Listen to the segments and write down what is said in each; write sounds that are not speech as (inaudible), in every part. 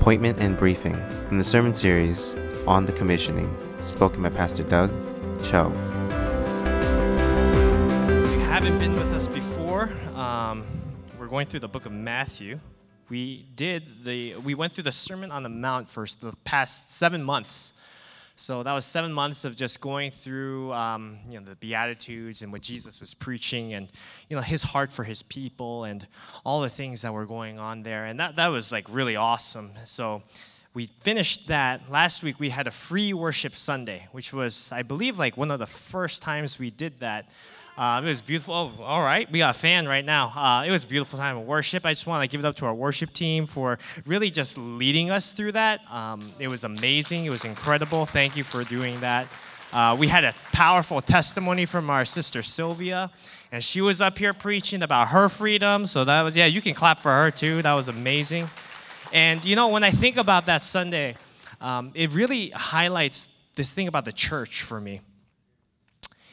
Appointment and Briefing from the sermon series On the Commissioning, spoken by Pastor Doug Cho. If you haven't been with us before, um, we're going through the book of Matthew. We did the we went through the Sermon on the Mount for the past seven months. So that was seven months of just going through, um, you know, the Beatitudes and what Jesus was preaching, and you know his heart for his people, and all the things that were going on there, and that that was like really awesome. So we finished that last week. We had a free worship Sunday, which was, I believe, like one of the first times we did that. Uh, it was beautiful. Oh, all right, we got a fan right now. Uh, it was a beautiful time of worship. I just want to give it up to our worship team for really just leading us through that. Um, it was amazing. It was incredible. Thank you for doing that. Uh, we had a powerful testimony from our sister Sylvia, and she was up here preaching about her freedom. So that was, yeah, you can clap for her too. That was amazing. And you know, when I think about that Sunday, um, it really highlights this thing about the church for me.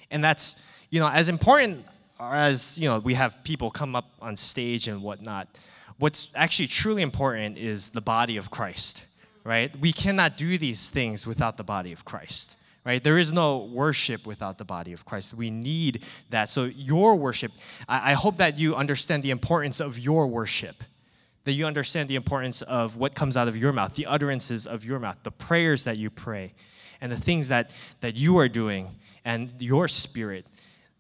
And that's, you know, as important as, you know, we have people come up on stage and whatnot, what's actually truly important is the body of Christ, right? We cannot do these things without the body of Christ. Right? There is no worship without the body of Christ. We need that. So, your worship, I, I hope that you understand the importance of your worship that you understand the importance of what comes out of your mouth, the utterances of your mouth, the prayers that you pray, and the things that, that you are doing, and your spirit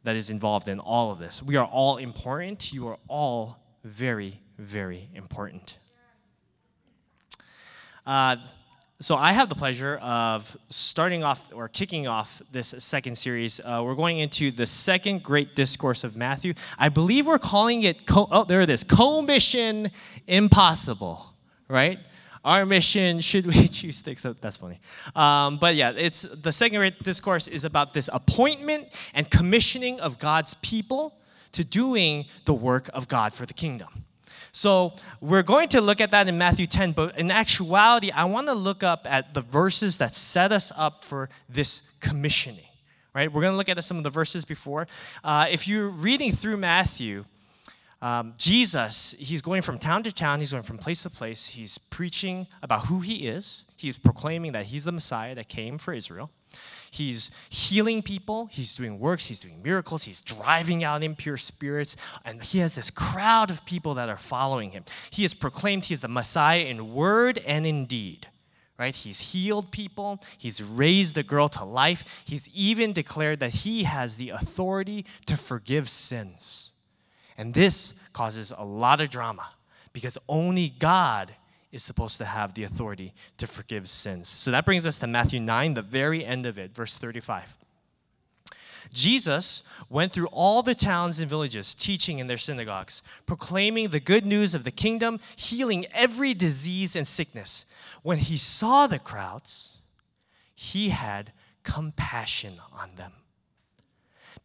that is involved in all of this. We are all important. You are all very, very important. Uh, so I have the pleasure of starting off or kicking off this second series. Uh, we're going into the second great discourse of Matthew. I believe we're calling it, co- oh, there it is, commission impossible, right? Our mission, should we (laughs) choose sticks? That's funny. Um, but yeah, it's the second discourse is about this appointment and commissioning of God's people to doing the work of God for the kingdom. So we're going to look at that in Matthew 10, but in actuality, I want to look up at the verses that set us up for this commissioning. Right? We're going to look at some of the verses before. Uh, if you're reading through Matthew, um, Jesus, he's going from town to town, he's going from place to place. He's preaching about who he is, he's proclaiming that he's the Messiah that came for Israel. He's healing people, he's doing works, he's doing miracles, he's driving out impure spirits, and he has this crowd of people that are following him. He has proclaimed he is the Messiah in word and in deed. Right? He's healed people, he's raised the girl to life, he's even declared that he has the authority to forgive sins. And this causes a lot of drama because only God is supposed to have the authority to forgive sins. So that brings us to Matthew 9, the very end of it, verse 35. Jesus went through all the towns and villages, teaching in their synagogues, proclaiming the good news of the kingdom, healing every disease and sickness. When he saw the crowds, he had compassion on them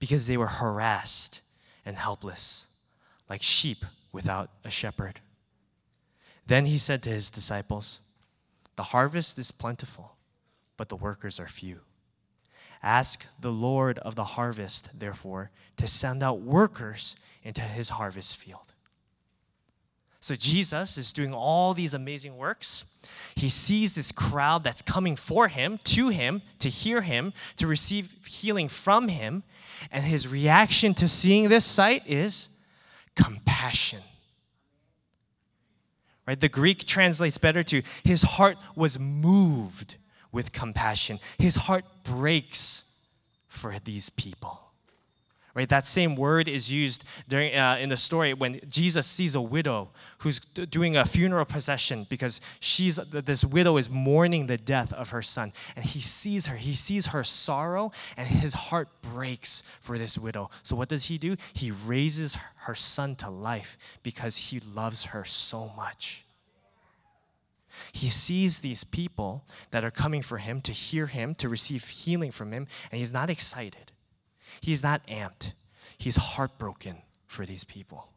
because they were harassed and helpless, like sheep without a shepherd. Then he said to his disciples, The harvest is plentiful, but the workers are few. Ask the Lord of the harvest, therefore, to send out workers into his harvest field. So Jesus is doing all these amazing works. He sees this crowd that's coming for him, to him, to hear him, to receive healing from him. And his reaction to seeing this sight is compassion. Right? The Greek translates better to his heart was moved with compassion. His heart breaks for these people. Right? That same word is used during, uh, in the story when Jesus sees a widow who's doing a funeral procession because she's, this widow is mourning the death of her son. And he sees her, he sees her sorrow, and his heart breaks for this widow. So, what does he do? He raises her son to life because he loves her so much. He sees these people that are coming for him to hear him, to receive healing from him, and he's not excited. He's not amped. He's heartbroken for these people.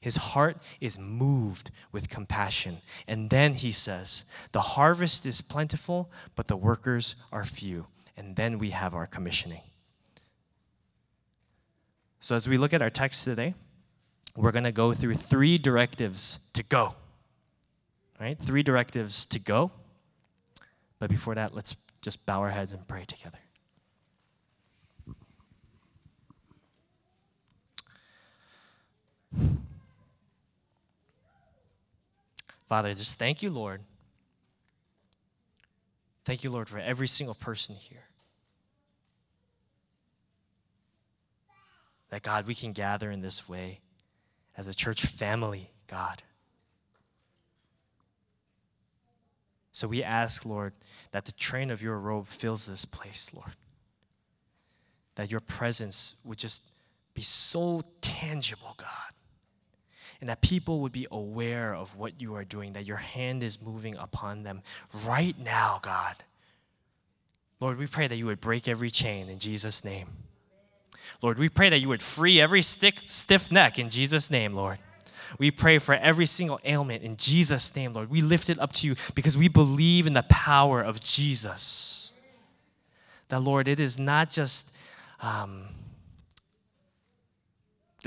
His heart is moved with compassion. And then he says, The harvest is plentiful, but the workers are few. And then we have our commissioning. So, as we look at our text today, we're going to go through three directives to go. Right? three directives to go. But before that, let's just bow our heads and pray together. Father, just thank you, Lord. Thank you, Lord, for every single person here. That, God, we can gather in this way as a church family, God. So we ask, Lord, that the train of your robe fills this place, Lord. That your presence would just be so tangible, God. And that people would be aware of what you are doing, that your hand is moving upon them right now, God. Lord, we pray that you would break every chain in Jesus' name. Lord, we pray that you would free every stick, stiff neck in Jesus' name, Lord. We pray for every single ailment in Jesus' name, Lord. We lift it up to you because we believe in the power of Jesus. That, Lord, it is not just um,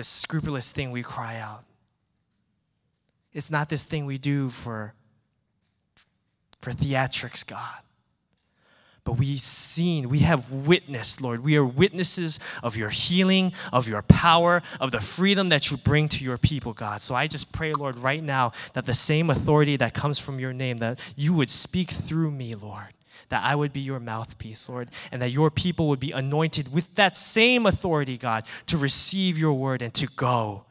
scrupulous thing we cry out. It's not this thing we do for, for theatrics, God but we've seen, we have witnessed, Lord. We are witnesses of your healing, of your power, of the freedom that you bring to your people, God. So I just pray, Lord, right now that the same authority that comes from your name, that you would speak through me, Lord. That I would be your mouthpiece, Lord, and that your people would be anointed with that same authority, God, to receive your word and to go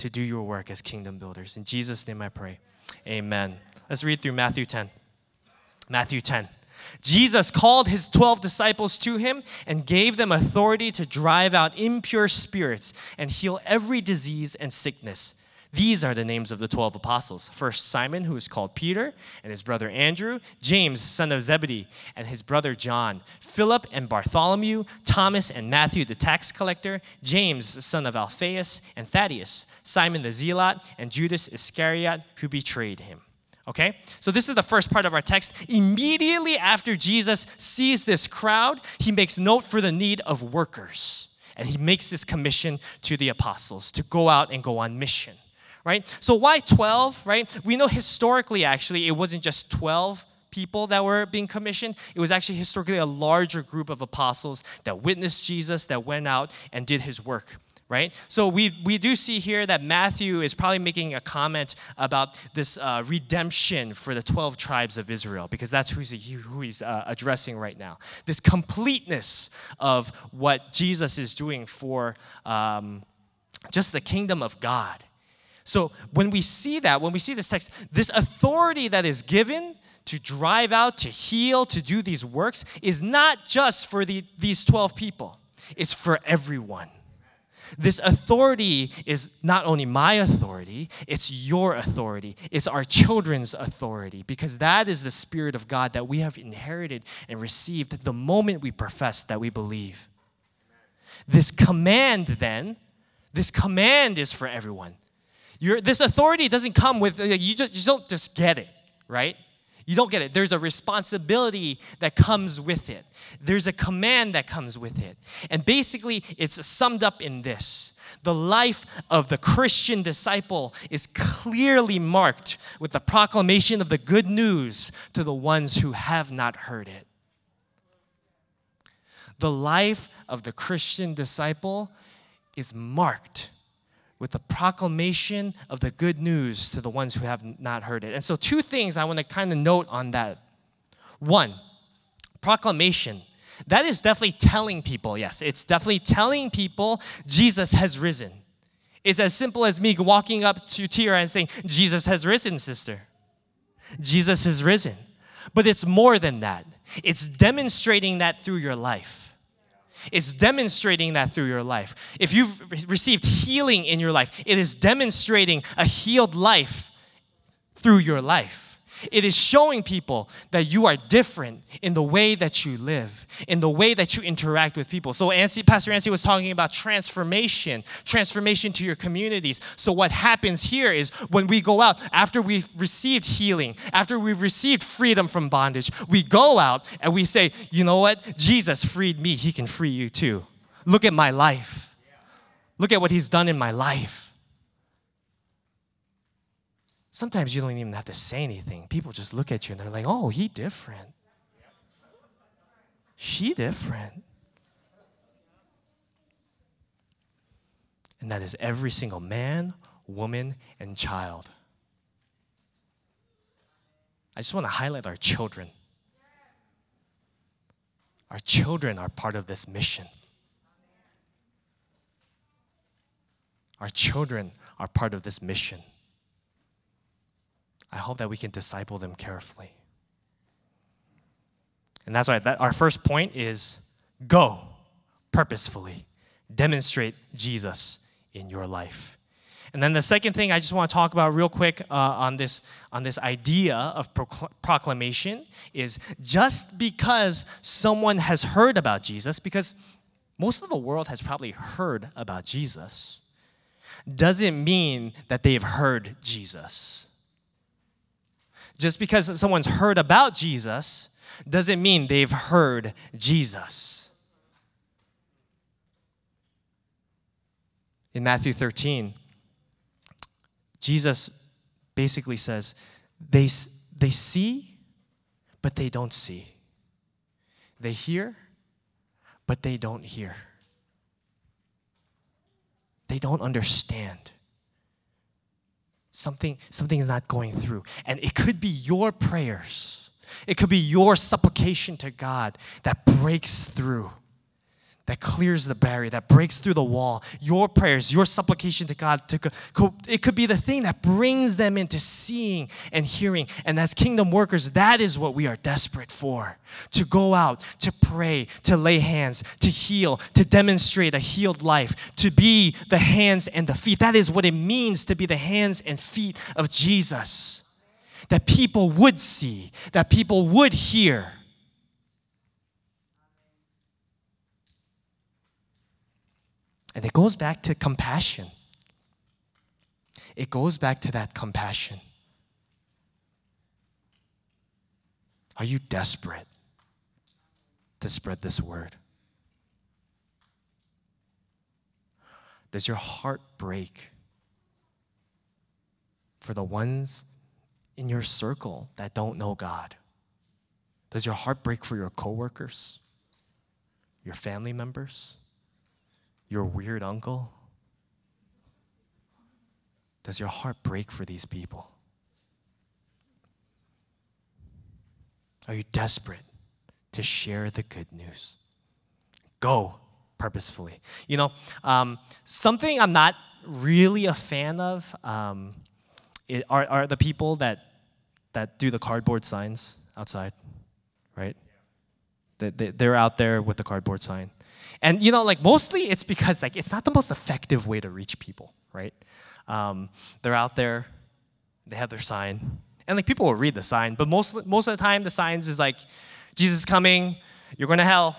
to do your work as kingdom builders. In Jesus' name I pray. Amen. Let's read through Matthew 10. Matthew 10. Jesus called his 12 disciples to him and gave them authority to drive out impure spirits and heal every disease and sickness. These are the names of the 12 apostles. First, Simon, who is called Peter, and his brother Andrew, James, son of Zebedee, and his brother John, Philip and Bartholomew, Thomas and Matthew, the tax collector, James, son of Alphaeus, and Thaddeus, Simon the Zealot, and Judas Iscariot, who betrayed him. Okay? So this is the first part of our text. Immediately after Jesus sees this crowd, he makes note for the need of workers. And he makes this commission to the apostles to go out and go on mission. Right? So why 12, right? We know historically actually it wasn't just 12 people that were being commissioned. It was actually historically a larger group of apostles that witnessed Jesus, that went out and did his work right? So we, we do see here that Matthew is probably making a comment about this uh, redemption for the 12 tribes of Israel, because that's who he's, who he's uh, addressing right now. This completeness of what Jesus is doing for um, just the kingdom of God. So when we see that, when we see this text, this authority that is given to drive out, to heal, to do these works is not just for the, these 12 people, it's for everyone. This authority is not only my authority, it's your authority. It's our children's authority because that is the Spirit of God that we have inherited and received the moment we profess that we believe. This command, then, this command is for everyone. This authority doesn't come with, uh, you, just, you don't just get it, right? You don't get it. There's a responsibility that comes with it, there's a command that comes with it. And basically, it's summed up in this the life of the Christian disciple is clearly marked with the proclamation of the good news to the ones who have not heard it. The life of the Christian disciple is marked with the proclamation of the good news to the ones who have not heard it. And so, two things I want to kind of note on that. One, proclamation. That is definitely telling people, yes, it's definitely telling people Jesus has risen. It's as simple as me walking up to Tira and saying, Jesus has risen, sister. Jesus has risen. But it's more than that, it's demonstrating that through your life. It's demonstrating that through your life. If you've received healing in your life, it is demonstrating a healed life through your life. It is showing people that you are different in the way that you live, in the way that you interact with people. So, Ansi, Pastor Ansi was talking about transformation, transformation to your communities. So, what happens here is when we go out, after we've received healing, after we've received freedom from bondage, we go out and we say, you know what? Jesus freed me, He can free you too. Look at my life. Look at what He's done in my life. Sometimes you don't even have to say anything. People just look at you and they're like, oh, he different. She different. And that is every single man, woman, and child. I just want to highlight our children. Our children are part of this mission. Our children are part of this mission. I hope that we can disciple them carefully. And that's why that, our first point is go purposefully, demonstrate Jesus in your life. And then the second thing I just want to talk about real quick uh, on this on this idea of procl- proclamation is just because someone has heard about Jesus, because most of the world has probably heard about Jesus, doesn't mean that they've heard Jesus. Just because someone's heard about Jesus doesn't mean they've heard Jesus. In Matthew 13, Jesus basically says, they, they see, but they don't see. They hear, but they don't hear. They don't understand. Something, something's not going through. And it could be your prayers, it could be your supplication to God that breaks through that clears the barrier, that breaks through the wall. Your prayers, your supplication to God, to, it could be the thing that brings them into seeing and hearing. And as kingdom workers, that is what we are desperate for to go out, to pray, to lay hands, to heal, to demonstrate a healed life, to be the hands and the feet. That is what it means to be the hands and feet of Jesus. That people would see, that people would hear And it goes back to compassion. It goes back to that compassion. Are you desperate to spread this word? Does your heart break for the ones in your circle that don't know God? Does your heart break for your coworkers, your family members? Your weird uncle? Does your heart break for these people? Are you desperate to share the good news? Go purposefully. You know, um, something I'm not really a fan of um, it, are, are the people that, that do the cardboard signs outside, right? They, they, they're out there with the cardboard sign. And you know, like mostly it's because like it's not the most effective way to reach people, right? Um, they're out there, they have their sign, and like people will read the sign, but most most of the time the signs is like, Jesus is coming, you're going to hell,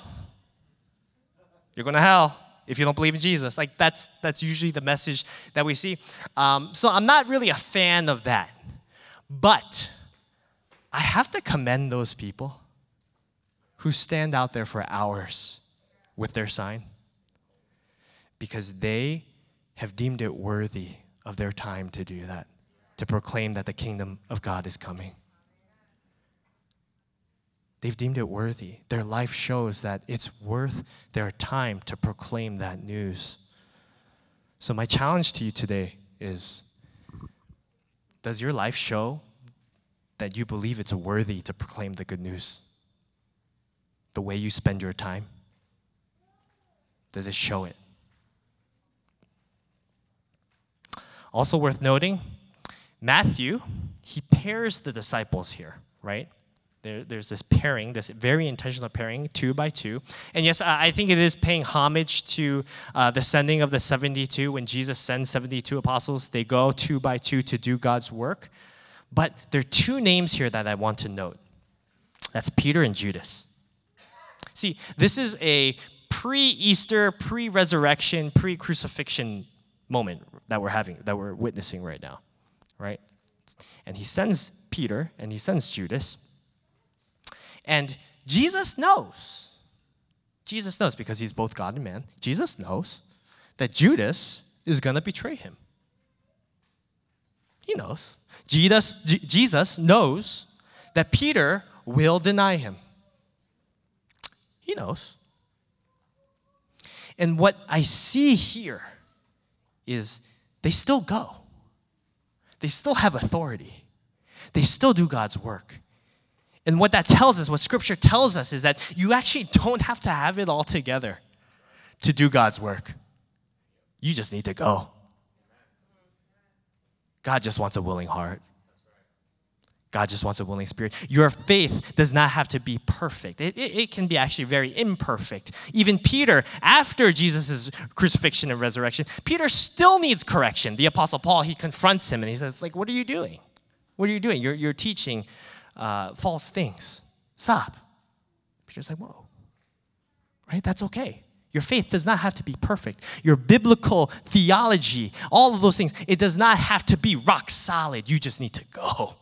you're going to hell if you don't believe in Jesus. Like that's that's usually the message that we see. Um, so I'm not really a fan of that, but I have to commend those people who stand out there for hours with their sign? Because they have deemed it worthy of their time to do that, to proclaim that the kingdom of God is coming. They've deemed it worthy. Their life shows that it's worth their time to proclaim that news. So, my challenge to you today is Does your life show that you believe it's worthy to proclaim the good news? The way you spend your time? Does it show it? Also worth noting, Matthew, he pairs the disciples here, right? There, there's this pairing, this very intentional pairing, two by two. And yes, I think it is paying homage to uh, the sending of the 72. When Jesus sends 72 apostles, they go two by two to do God's work. But there are two names here that I want to note that's Peter and Judas. See, this is a pre Easter, pre resurrection, pre crucifixion moment that we're having, that we're witnessing right now, right? And he sends Peter and he sends Judas. And Jesus knows. Jesus knows because he's both God and man. Jesus knows that Judas is going to betray him. He knows. Jesus, Jesus knows that Peter will deny him. He knows. And what I see here is they still go. They still have authority. They still do God's work. And what that tells us, what scripture tells us, is that you actually don't have to have it all together to do God's work. You just need to go. God just wants a willing heart. God just wants a willing spirit. Your faith does not have to be perfect. It, it, it, can be actually very imperfect. Even Peter, after Jesus' crucifixion and resurrection, Peter still needs correction. The Apostle Paul, he confronts him and he says, like, what are you doing? What are you doing? You're, you're teaching uh, false things. Stop. Peter's like, whoa. Right? That's okay. Your faith does not have to be perfect. Your biblical theology, all of those things, it does not have to be rock solid. You just need to go.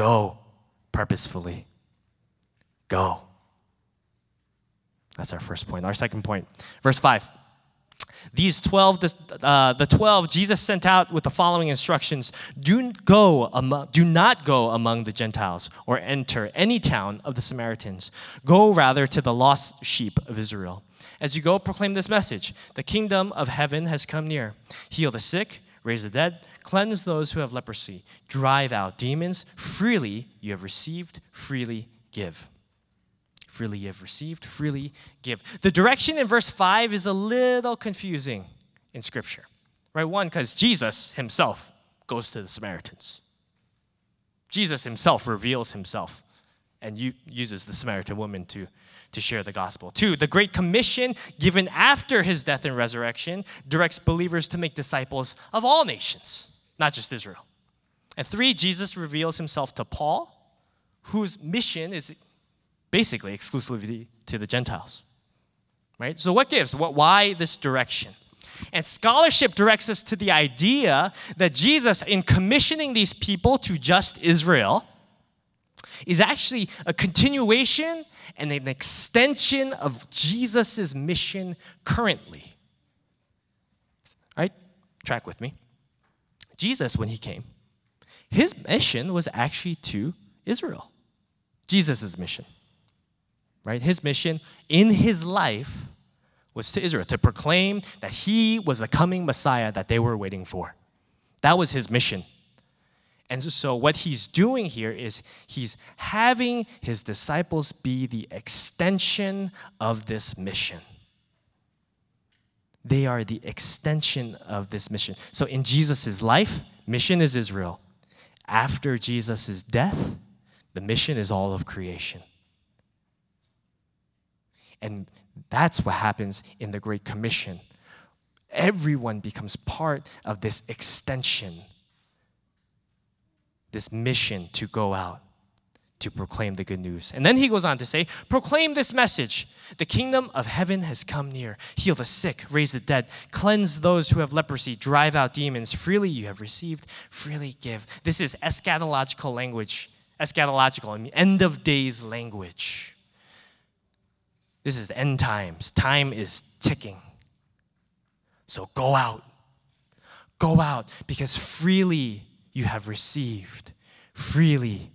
Go purposefully. Go. That's our first point. Our second point, verse 5. These 12, uh, the 12 Jesus sent out with the following instructions do, go do not go among the Gentiles or enter any town of the Samaritans. Go rather to the lost sheep of Israel. As you go, proclaim this message The kingdom of heaven has come near. Heal the sick, raise the dead Cleanse those who have leprosy. Drive out demons. Freely you have received, freely give. Freely you have received, freely give. The direction in verse 5 is a little confusing in Scripture. Right? One, because Jesus himself goes to the Samaritans. Jesus himself reveals himself and uses the Samaritan woman to to share the gospel. Two, the Great Commission given after his death and resurrection directs believers to make disciples of all nations, not just Israel. And three, Jesus reveals himself to Paul, whose mission is basically exclusively to the Gentiles. Right? So, what gives? What, why this direction? And scholarship directs us to the idea that Jesus, in commissioning these people to just Israel, is actually a continuation and an extension of Jesus' mission currently. Right? Track with me. Jesus, when he came, his mission was actually to Israel. Jesus' mission. Right? His mission in his life was to Israel, to proclaim that he was the coming Messiah that they were waiting for. That was his mission. And so, what he's doing here is he's having his disciples be the extension of this mission. They are the extension of this mission. So, in Jesus' life, mission is Israel. After Jesus' death, the mission is all of creation. And that's what happens in the Great Commission. Everyone becomes part of this extension this mission to go out to proclaim the good news. And then he goes on to say, Proclaim this message the kingdom of heaven has come near. Heal the sick, raise the dead, cleanse those who have leprosy, drive out demons. Freely you have received, freely give. This is eschatological language, eschatological, end of days language. This is end times. Time is ticking. So go out. Go out because freely you have received, freely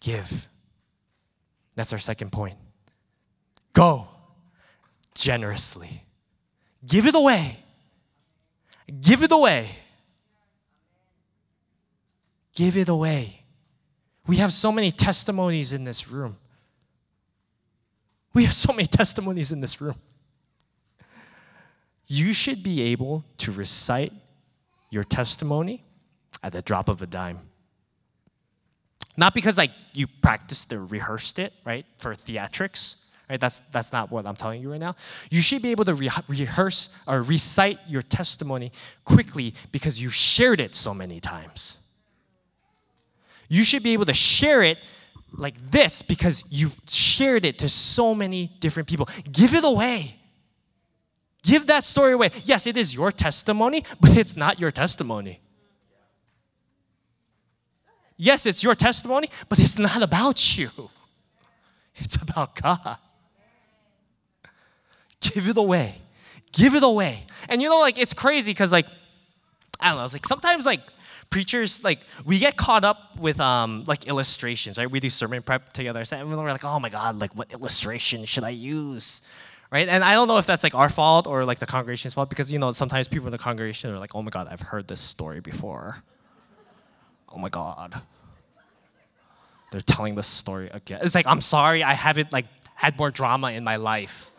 give. That's our second point. Go generously. Give it away. Give it away. Give it away. We have so many testimonies in this room. We have so many (laughs) testimonies in this room. You should be able to recite your testimony at the drop of a dime. Not because like you practiced or rehearsed it, right, for theatrics, right? That's that's not what I'm telling you right now. You should be able to re- rehearse or recite your testimony quickly because you've shared it so many times. You should be able to share it like this because you've shared it to so many different people. Give it away. Give that story away. Yes, it is your testimony, but it's not your testimony. Yes, it's your testimony, but it's not about you. (laughs) It's about God. Give it away. Give it away. And you know, like, it's crazy because, like, I don't know. It's like sometimes like preachers like we get caught up with um like illustrations, right? We do sermon prep together, and we're like, oh my god, like what illustration should I use? Right? And I don't know if that's like our fault or like the congregation's fault because you know sometimes people in the congregation are like, oh my god, I've heard this story before. Oh my god. They're telling the story again. It's like, I'm sorry, I haven't like had more drama in my life.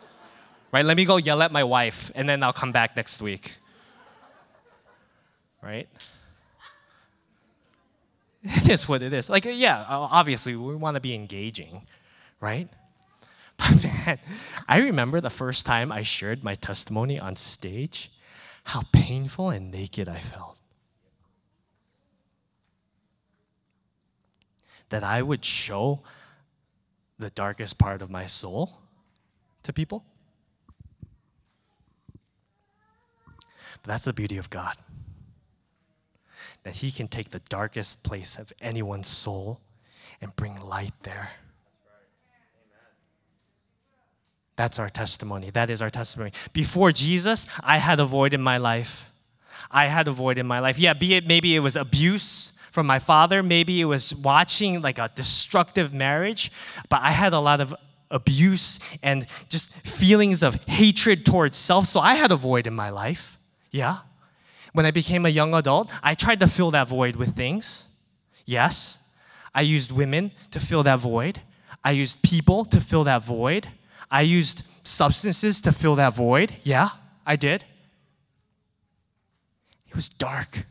Right? Let me go yell at my wife and then I'll come back next week. Right? (laughs) It is what it is. Like, yeah, obviously, we want to be engaging, right? (laughs) But man, I remember the first time I shared my testimony on stage, how painful and naked I felt. That I would show the darkest part of my soul to people. That's the beauty of God that He can take the darkest place of anyone's soul and bring light there. That's our testimony. That is our testimony. Before Jesus, I had a void in my life. I had a void in my life. Yeah, be it maybe it was abuse from my father, maybe it was watching like a destructive marriage, but I had a lot of abuse and just feelings of hatred towards self. So I had a void in my life. Yeah. When I became a young adult, I tried to fill that void with things. Yes. I used women to fill that void. I used people to fill that void. I used substances to fill that void. Yeah, I did. It was dark.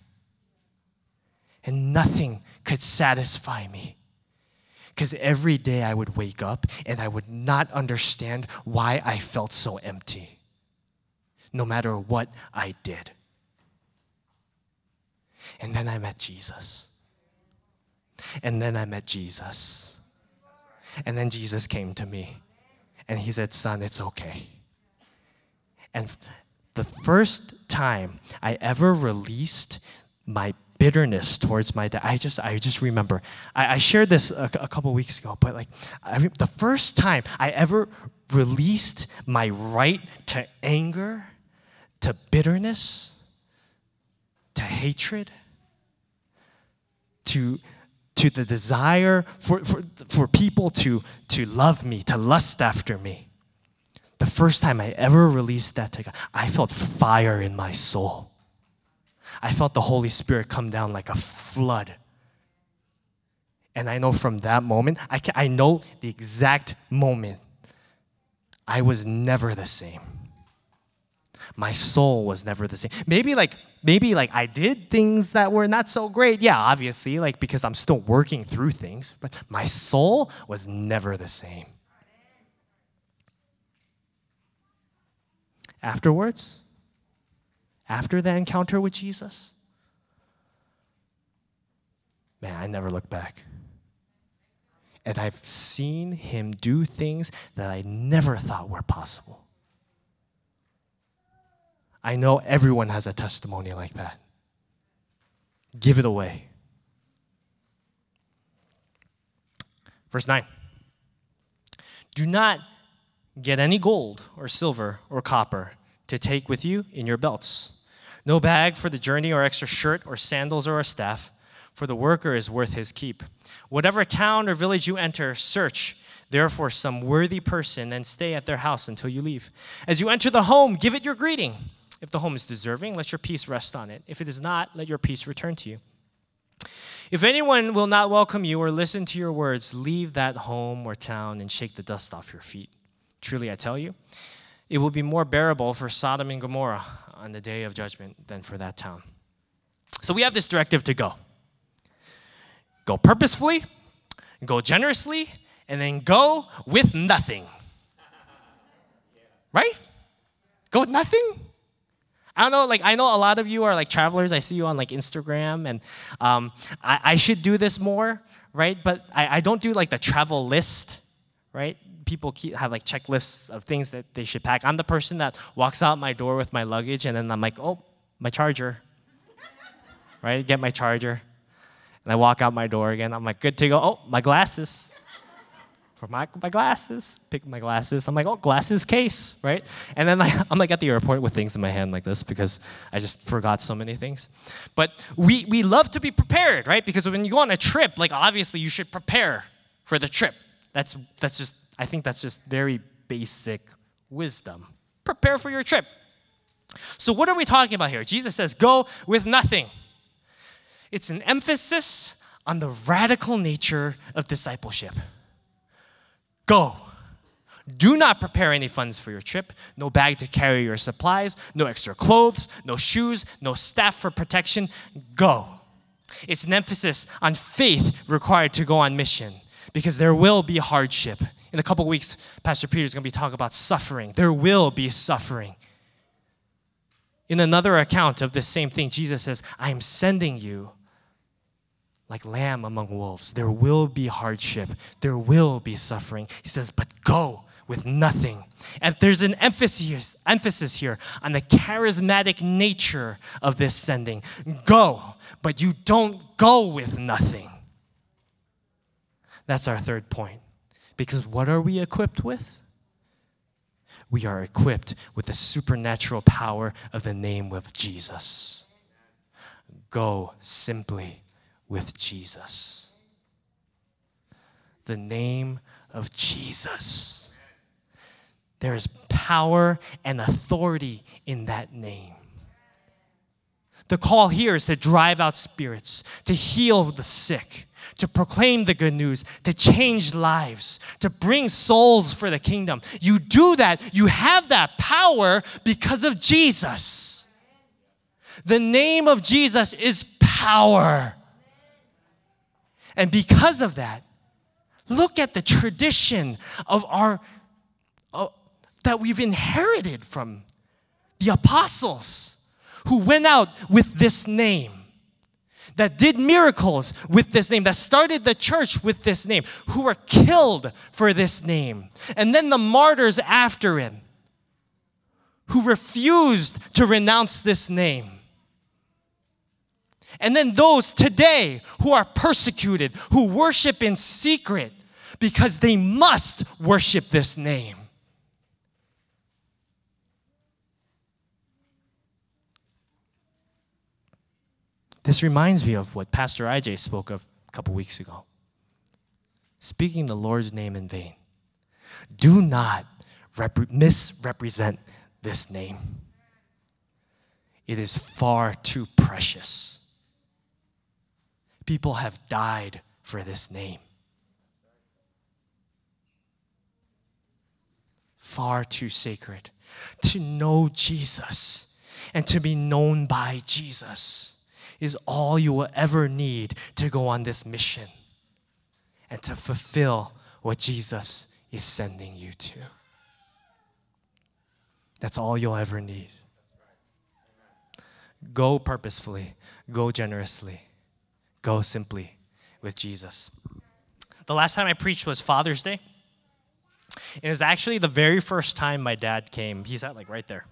And nothing could satisfy me. Because every day I would wake up and I would not understand why I felt so empty, no matter what I did. And then I met Jesus. And then I met Jesus. And then Jesus came to me and he said, Son, it's okay. And the first time I ever released my bitterness towards my dad, I just, I just remember. I, I shared this a, a, couple weeks ago, but like I, the first time I ever released my right to anger, to bitterness, to hatred, to, to the desire for, for, for people to, to love me, to lust after me. The first time I ever released that to God, I felt fire in my soul. I felt the Holy Spirit come down like a flood. And I know from that moment, I, can, I know the exact moment, I was never the same my soul was never the same. Maybe like maybe like I did things that were not so great. Yeah, obviously, like because I'm still working through things, but my soul was never the same. Afterwards, after the encounter with Jesus, man, I never looked back. And I've seen him do things that I never thought were possible. I know everyone has a testimony like that. Give it away. Verse 9 Do not get any gold or silver or copper to take with you in your belts. No bag for the journey or extra shirt or sandals or a staff, for the worker is worth his keep. Whatever town or village you enter, search therefore some worthy person and stay at their house until you leave. As you enter the home, give it your greeting. If the home is deserving, let your peace rest on it. If it is not, let your peace return to you. If anyone will not welcome you or listen to your words, leave that home or town and shake the dust off your feet. Truly, I tell you, it will be more bearable for Sodom and Gomorrah on the day of judgment than for that town. So we have this directive to go go purposefully, go generously, and then go with nothing. Right? Go with nothing? I don't know, like, I know a lot of you are like travelers. I see you on like Instagram, and um, I, I, should do this more, right? But I, I, don't do like the travel list, right? People keep, have like checklists of things that they should pack. I'm the person that walks out my door with my luggage, and then I'm like, oh, my charger, right? Get my charger. And I walk out my door again. I'm like, good to go. Oh, my glasses for my, my glasses, pick my glasses. I'm like, oh, glasses case, right? And then (laughs) like, I'm like at the airport with things in my hand like this because I just forgot so many things. But we, we love to be prepared, right? Because when you go on a trip, like obviously you should prepare for the trip. That's, that's just, I think that's just very basic wisdom. Prepare for your trip. So, what are we talking about here? Jesus says, go with nothing. It's an emphasis on the radical nature of discipleship. Go. Do not prepare any funds for your trip, no bag to carry your supplies, no extra clothes, no shoes, no staff for protection. Go. It's an emphasis on faith required to go on mission because there will be hardship. In a couple weeks, Pastor Peter is going to be talking about suffering. There will be suffering. In another account of this same thing, Jesus says, I am sending you like lamb among wolves. There will be hardship, there will be suffering. He says, but go with nothing. And there's an emphasis, emphasis here on the charismatic nature of this sending. Go, but you don't go with nothing. That's our third point. Because what are we equipped with? We are equipped with the supernatural power of the name of Jesus. Go simply with Jesus. The name of Jesus. There is power and authority in that name. The call here is to drive out spirits, to heal the sick, to proclaim the good news, to change lives, to bring souls for the kingdom. You do that, you have that power because of Jesus. The name of Jesus is power. And because of that, look at the tradition of our uh, that we've inherited from the apostles who went out with this name that did miracles with this name, that started the church with this name, who were killed for this name. And then the martyrs after him, who refused to renounce this name. And then those today who are persecuted, who worship in secret because they must worship this name. This reminds me of what Pastor IJ spoke of a couple weeks ago. Speaking the Lord's name in vain. Do not rep- misrepresent this name. It is far too precious. People have died for this name. Far too sacred. To know Jesus and to be known by Jesus is all you will ever need to go on this mission and to fulfill what Jesus is sending you to. That's all you'll ever need. Go purposefully, go generously, go simply with Jesus. The last time I preached was Father's Day. It was actually the very first time my dad came. He's at like right there.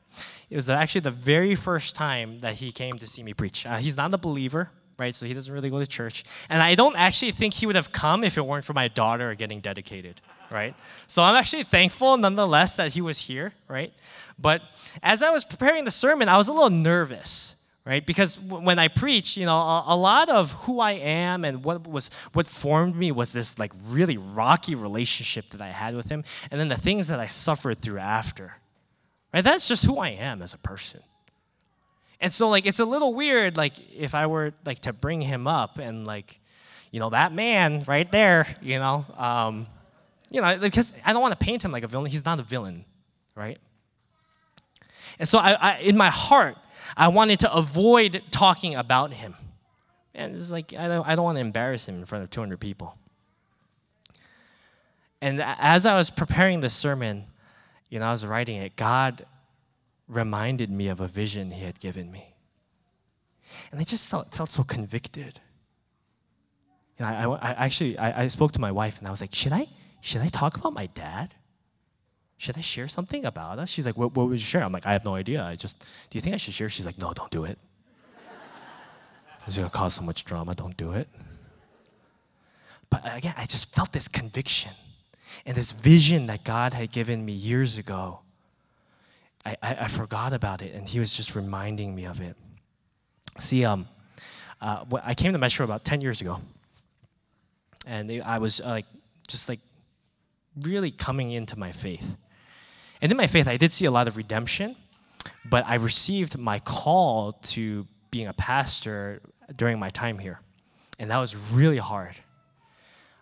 It was actually the very first time that he came to see me preach. Uh, he's not a believer, right? So he doesn't really go to church. And I don't actually think he would have come if it weren't for my daughter getting dedicated, right? So I'm actually thankful nonetheless that he was here, right? But as I was preparing the sermon, I was a little nervous right? Because when i preach you know a, lot of who i am and what was what formed me was this like really rocky relationship that i had with him and then the things that i suffered through after right? That's just who i am as a person. And so like it's a little weird like if i were like to bring him up and like you know that man right there you know um, you know because i don't want to paint him like a villain. He's not a villain right? And so I, I in my heart I wanted to avoid talking about him. And it's like, I don't, I don't want to embarrass him in front of 200 people. And as I was preparing the sermon, you know, I was writing it, God reminded me of a vision he had given me. And I just felt, felt so convicted. You know, I, I actually, I, I spoke to my wife and I was like, should I, should I talk about my dad? Should I share something about us? She's like, what, what would you share? I'm like, I have no idea. I just, do you think I should share? She's like, no, don't do it. (laughs) It's going to cause so much drama. Don't do it. But again, I just felt this conviction. And this vision that God had given me years ago, I, I, I forgot about it, and He was just reminding me of it. See, um, uh, I came to Metro about 10 years ago, and I was uh, like, just like really coming into my faith. And in my faith, I did see a lot of redemption, but I received my call to being a pastor during my time here. And that was really hard.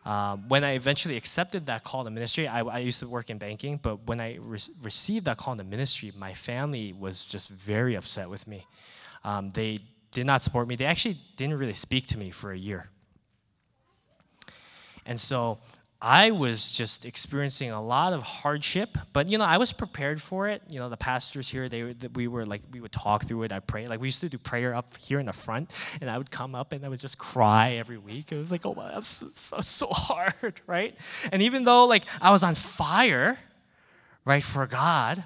Um, when I eventually accepted that call to ministry, I, I used to work in banking, but when I re- received that call to ministry, my family was just very upset with me. Um, they did not support me. They actually didn't really speak to me for a year. And so I was just experiencing a lot of hardship, but you know, I was prepared for it. You know, the pastors here, they we were like, we would talk through it. I pray, like we used to do prayer up here in the front, and I would come up and I would just cry every week. It was like, oh my, I'm so, so, so (laughs) hard, right? And even though like I was on fire, right, for God,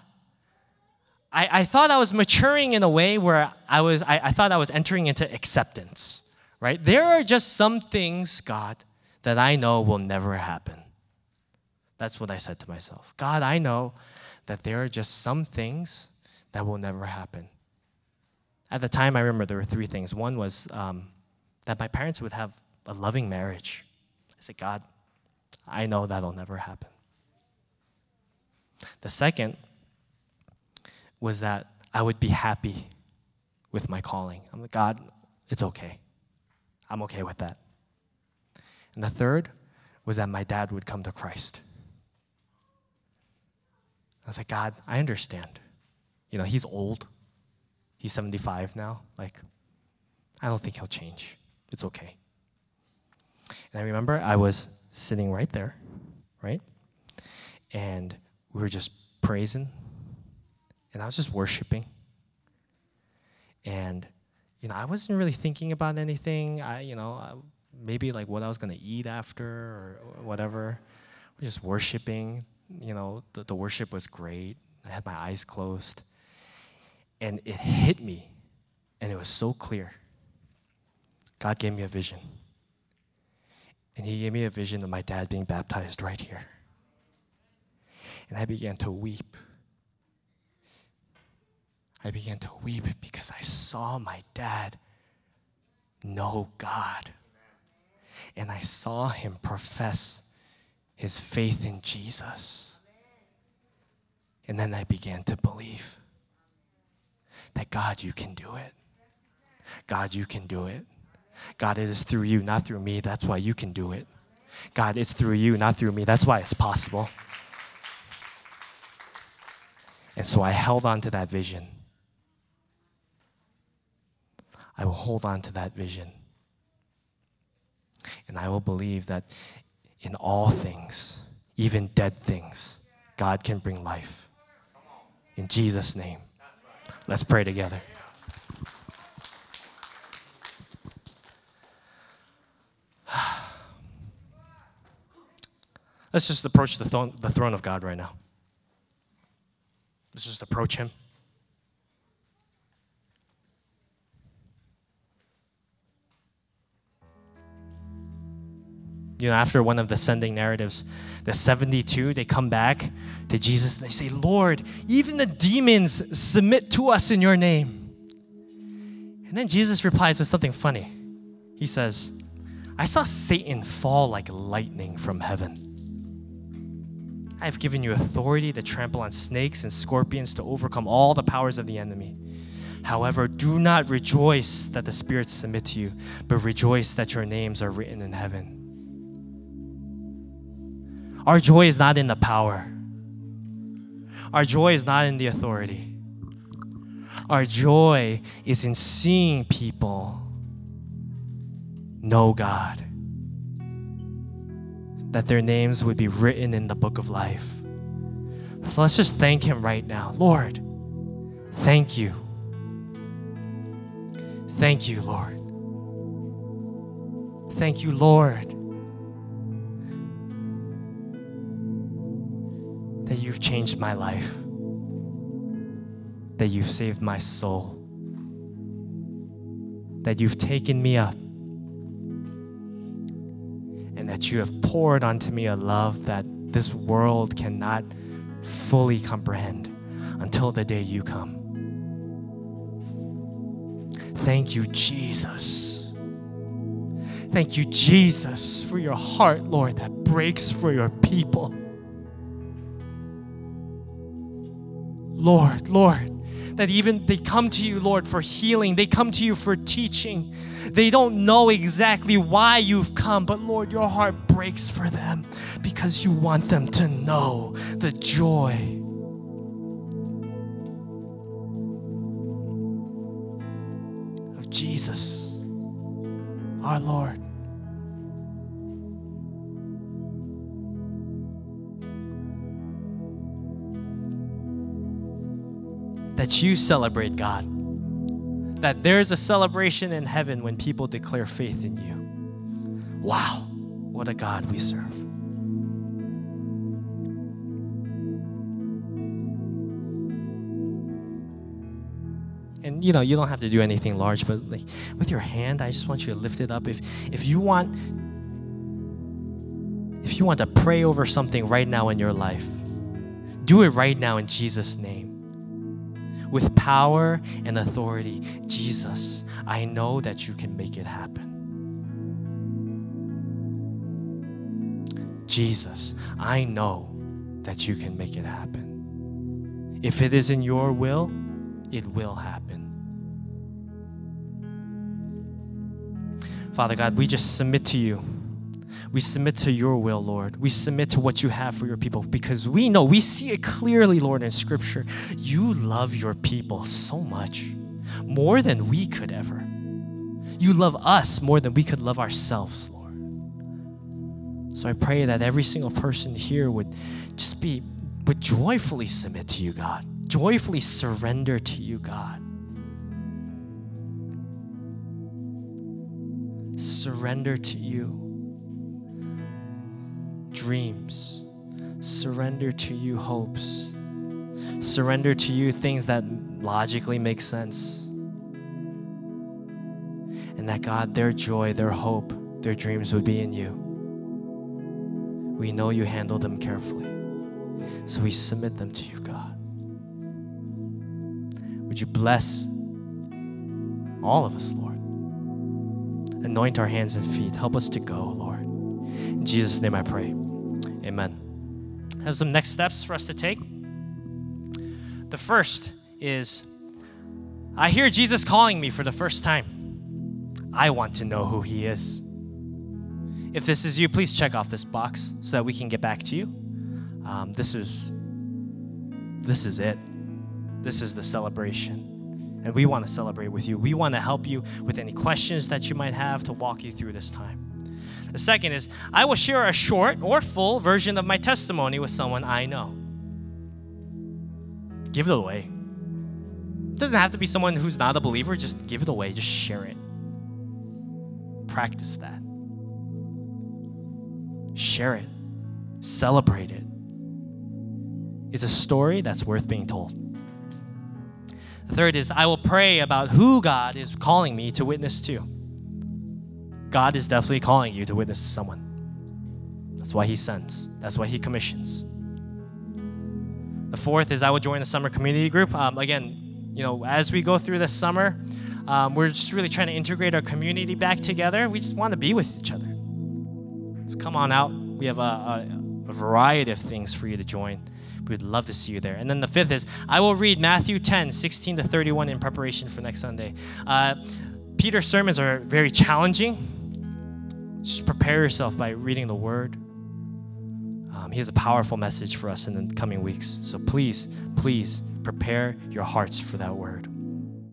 I, I thought I was maturing in a way where I was, I, I thought I was entering into acceptance, right? There are just some things, God that I know will never happen. That's what I said to myself. God, I know that there are just some things that will never happen. At the time, I remember there were three things. One was um, that my parents would have a loving marriage. I said, God, I know that'll never happen. The second was that I would be happy with my calling. I'm like, God, it's okay. I'm okay with that. And the third was that my dad would come to Christ. I was like, God, I understand. You know, he's old. He's 75 now. Like, I don't think he'll change. It's okay. And I remember I was sitting right there, right? And we were just praising, and I was just worshiping. And, you know, I wasn't really thinking about anything. I, you know, maybe like what I was gonna eat after or whatever. Just worshiping. You know, the, the worship was great. I had my eyes closed. And it hit me, and it was so clear. God gave me a vision. And He gave me a vision of my dad being baptized right here. And I began to weep. I began to weep because I saw my dad know God and I saw him profess his faith in Jesus. And then I began to believe that God, you can do it. God, you can do it. God, it is through you, not through me. That's why you can do it. God, it's through you, not through me. That's why it's possible. And so I held on to that vision. I will hold on to that vision. And I will believe that in all things, even dead things, God can bring life. In Jesus' name. Let's pray together. (sighs) Let's just approach the throne, of God right now. Let's just approach Him. You know, after one of the sending narratives, the 72, they come back to Jesus and they say, Lord, even the demons submit to us in your name. And then Jesus replies with something funny. He says, I saw Satan fall like lightning from heaven. I have given you authority to trample on snakes and scorpions to overcome all the powers of the enemy. However, do not rejoice that the spirits submit to you, but rejoice that your names are written in heaven. Our joy is not in the power. Our joy is not in the authority. Our joy is in seeing people know God, that their names would be written in the book of life. So let's just thank Him right now. Lord, thank you. Thank you, Lord. Thank you, Lord. You've changed my life, that you've saved my soul, that you've taken me up, and that you have poured onto me a love that this world cannot fully comprehend until the day you come. Thank you, Jesus. Thank you, Jesus, for your heart, Lord, that breaks for your people. Lord, Lord, that even they come to you, Lord, for healing, they come to you for teaching. They don't know exactly why you've come, but Lord, your heart breaks for them because you want them to know the joy. of Jesus, our Lord. That you celebrate God that there's a celebration in heaven when people declare faith in you. Wow, what a God we serve. And you know, you don't have to do anything large, but like with your hand, I just want you to lift it up. If if you want if you want to pray over something right now in your life, do it right now in Jesus' name with power and authority. Jesus, I know that you can make it happen. Jesus, I know that you can make it happen. If it is in your will, it will happen. Father God, we just submit to you. We submit to your will, Lord. We submit to what you have for your people because we know, we see it clearly, Lord, in Scripture. You love your people so much, more than we could ever. You love us more than we could love ourselves, Lord. So I pray that every single person here would just be, would joyfully submit to you, God, joyfully surrender to you, God. Surrender to you dreams. Surrender to you hopes. Surrender to you things that logically make sense. And that God, their joy, their hope, their dreams would be in you. We know you handle them carefully. So we submit them to you, God. Would you bless all of us, Lord? Anoint our hands and feet. Help us to go, Lord. In Jesus' name I pray. Amen. Have some next steps for us to take. The first is I hear Jesus calling me for the first time. I want to know who he is. If this is you, please check off this box so that we can get back to you. Um, this is this is it. This is the celebration. And we want to celebrate with you. We want to help you with any questions that you might have to walk you through this time. The second is, I will share a short or full version of my testimony with someone I know. Give it away. It doesn't have to be someone who's not a believer, just give it away, just share it. Practice that. Share it, celebrate it. It's a story that's worth being told. The third is, I will pray about who God is calling me to witness to. God is definitely calling you to witness to someone. That's why He sends, that's why He commissions. The fourth is I will join the summer community group. Um, again, you know, as we go through this summer, um, we're just really trying to integrate our community back together. We just want to be with each other. So come on out. We have a, a, a variety of things for you to join. We'd love to see you there. And then the fifth is I will read Matthew 10, 16 to 31 in preparation for next Sunday. Uh, Peter's sermons are very challenging. Just prepare yourself by reading the Word. Um, he has a powerful message for us in the coming weeks. So please, please prepare your hearts for that Word.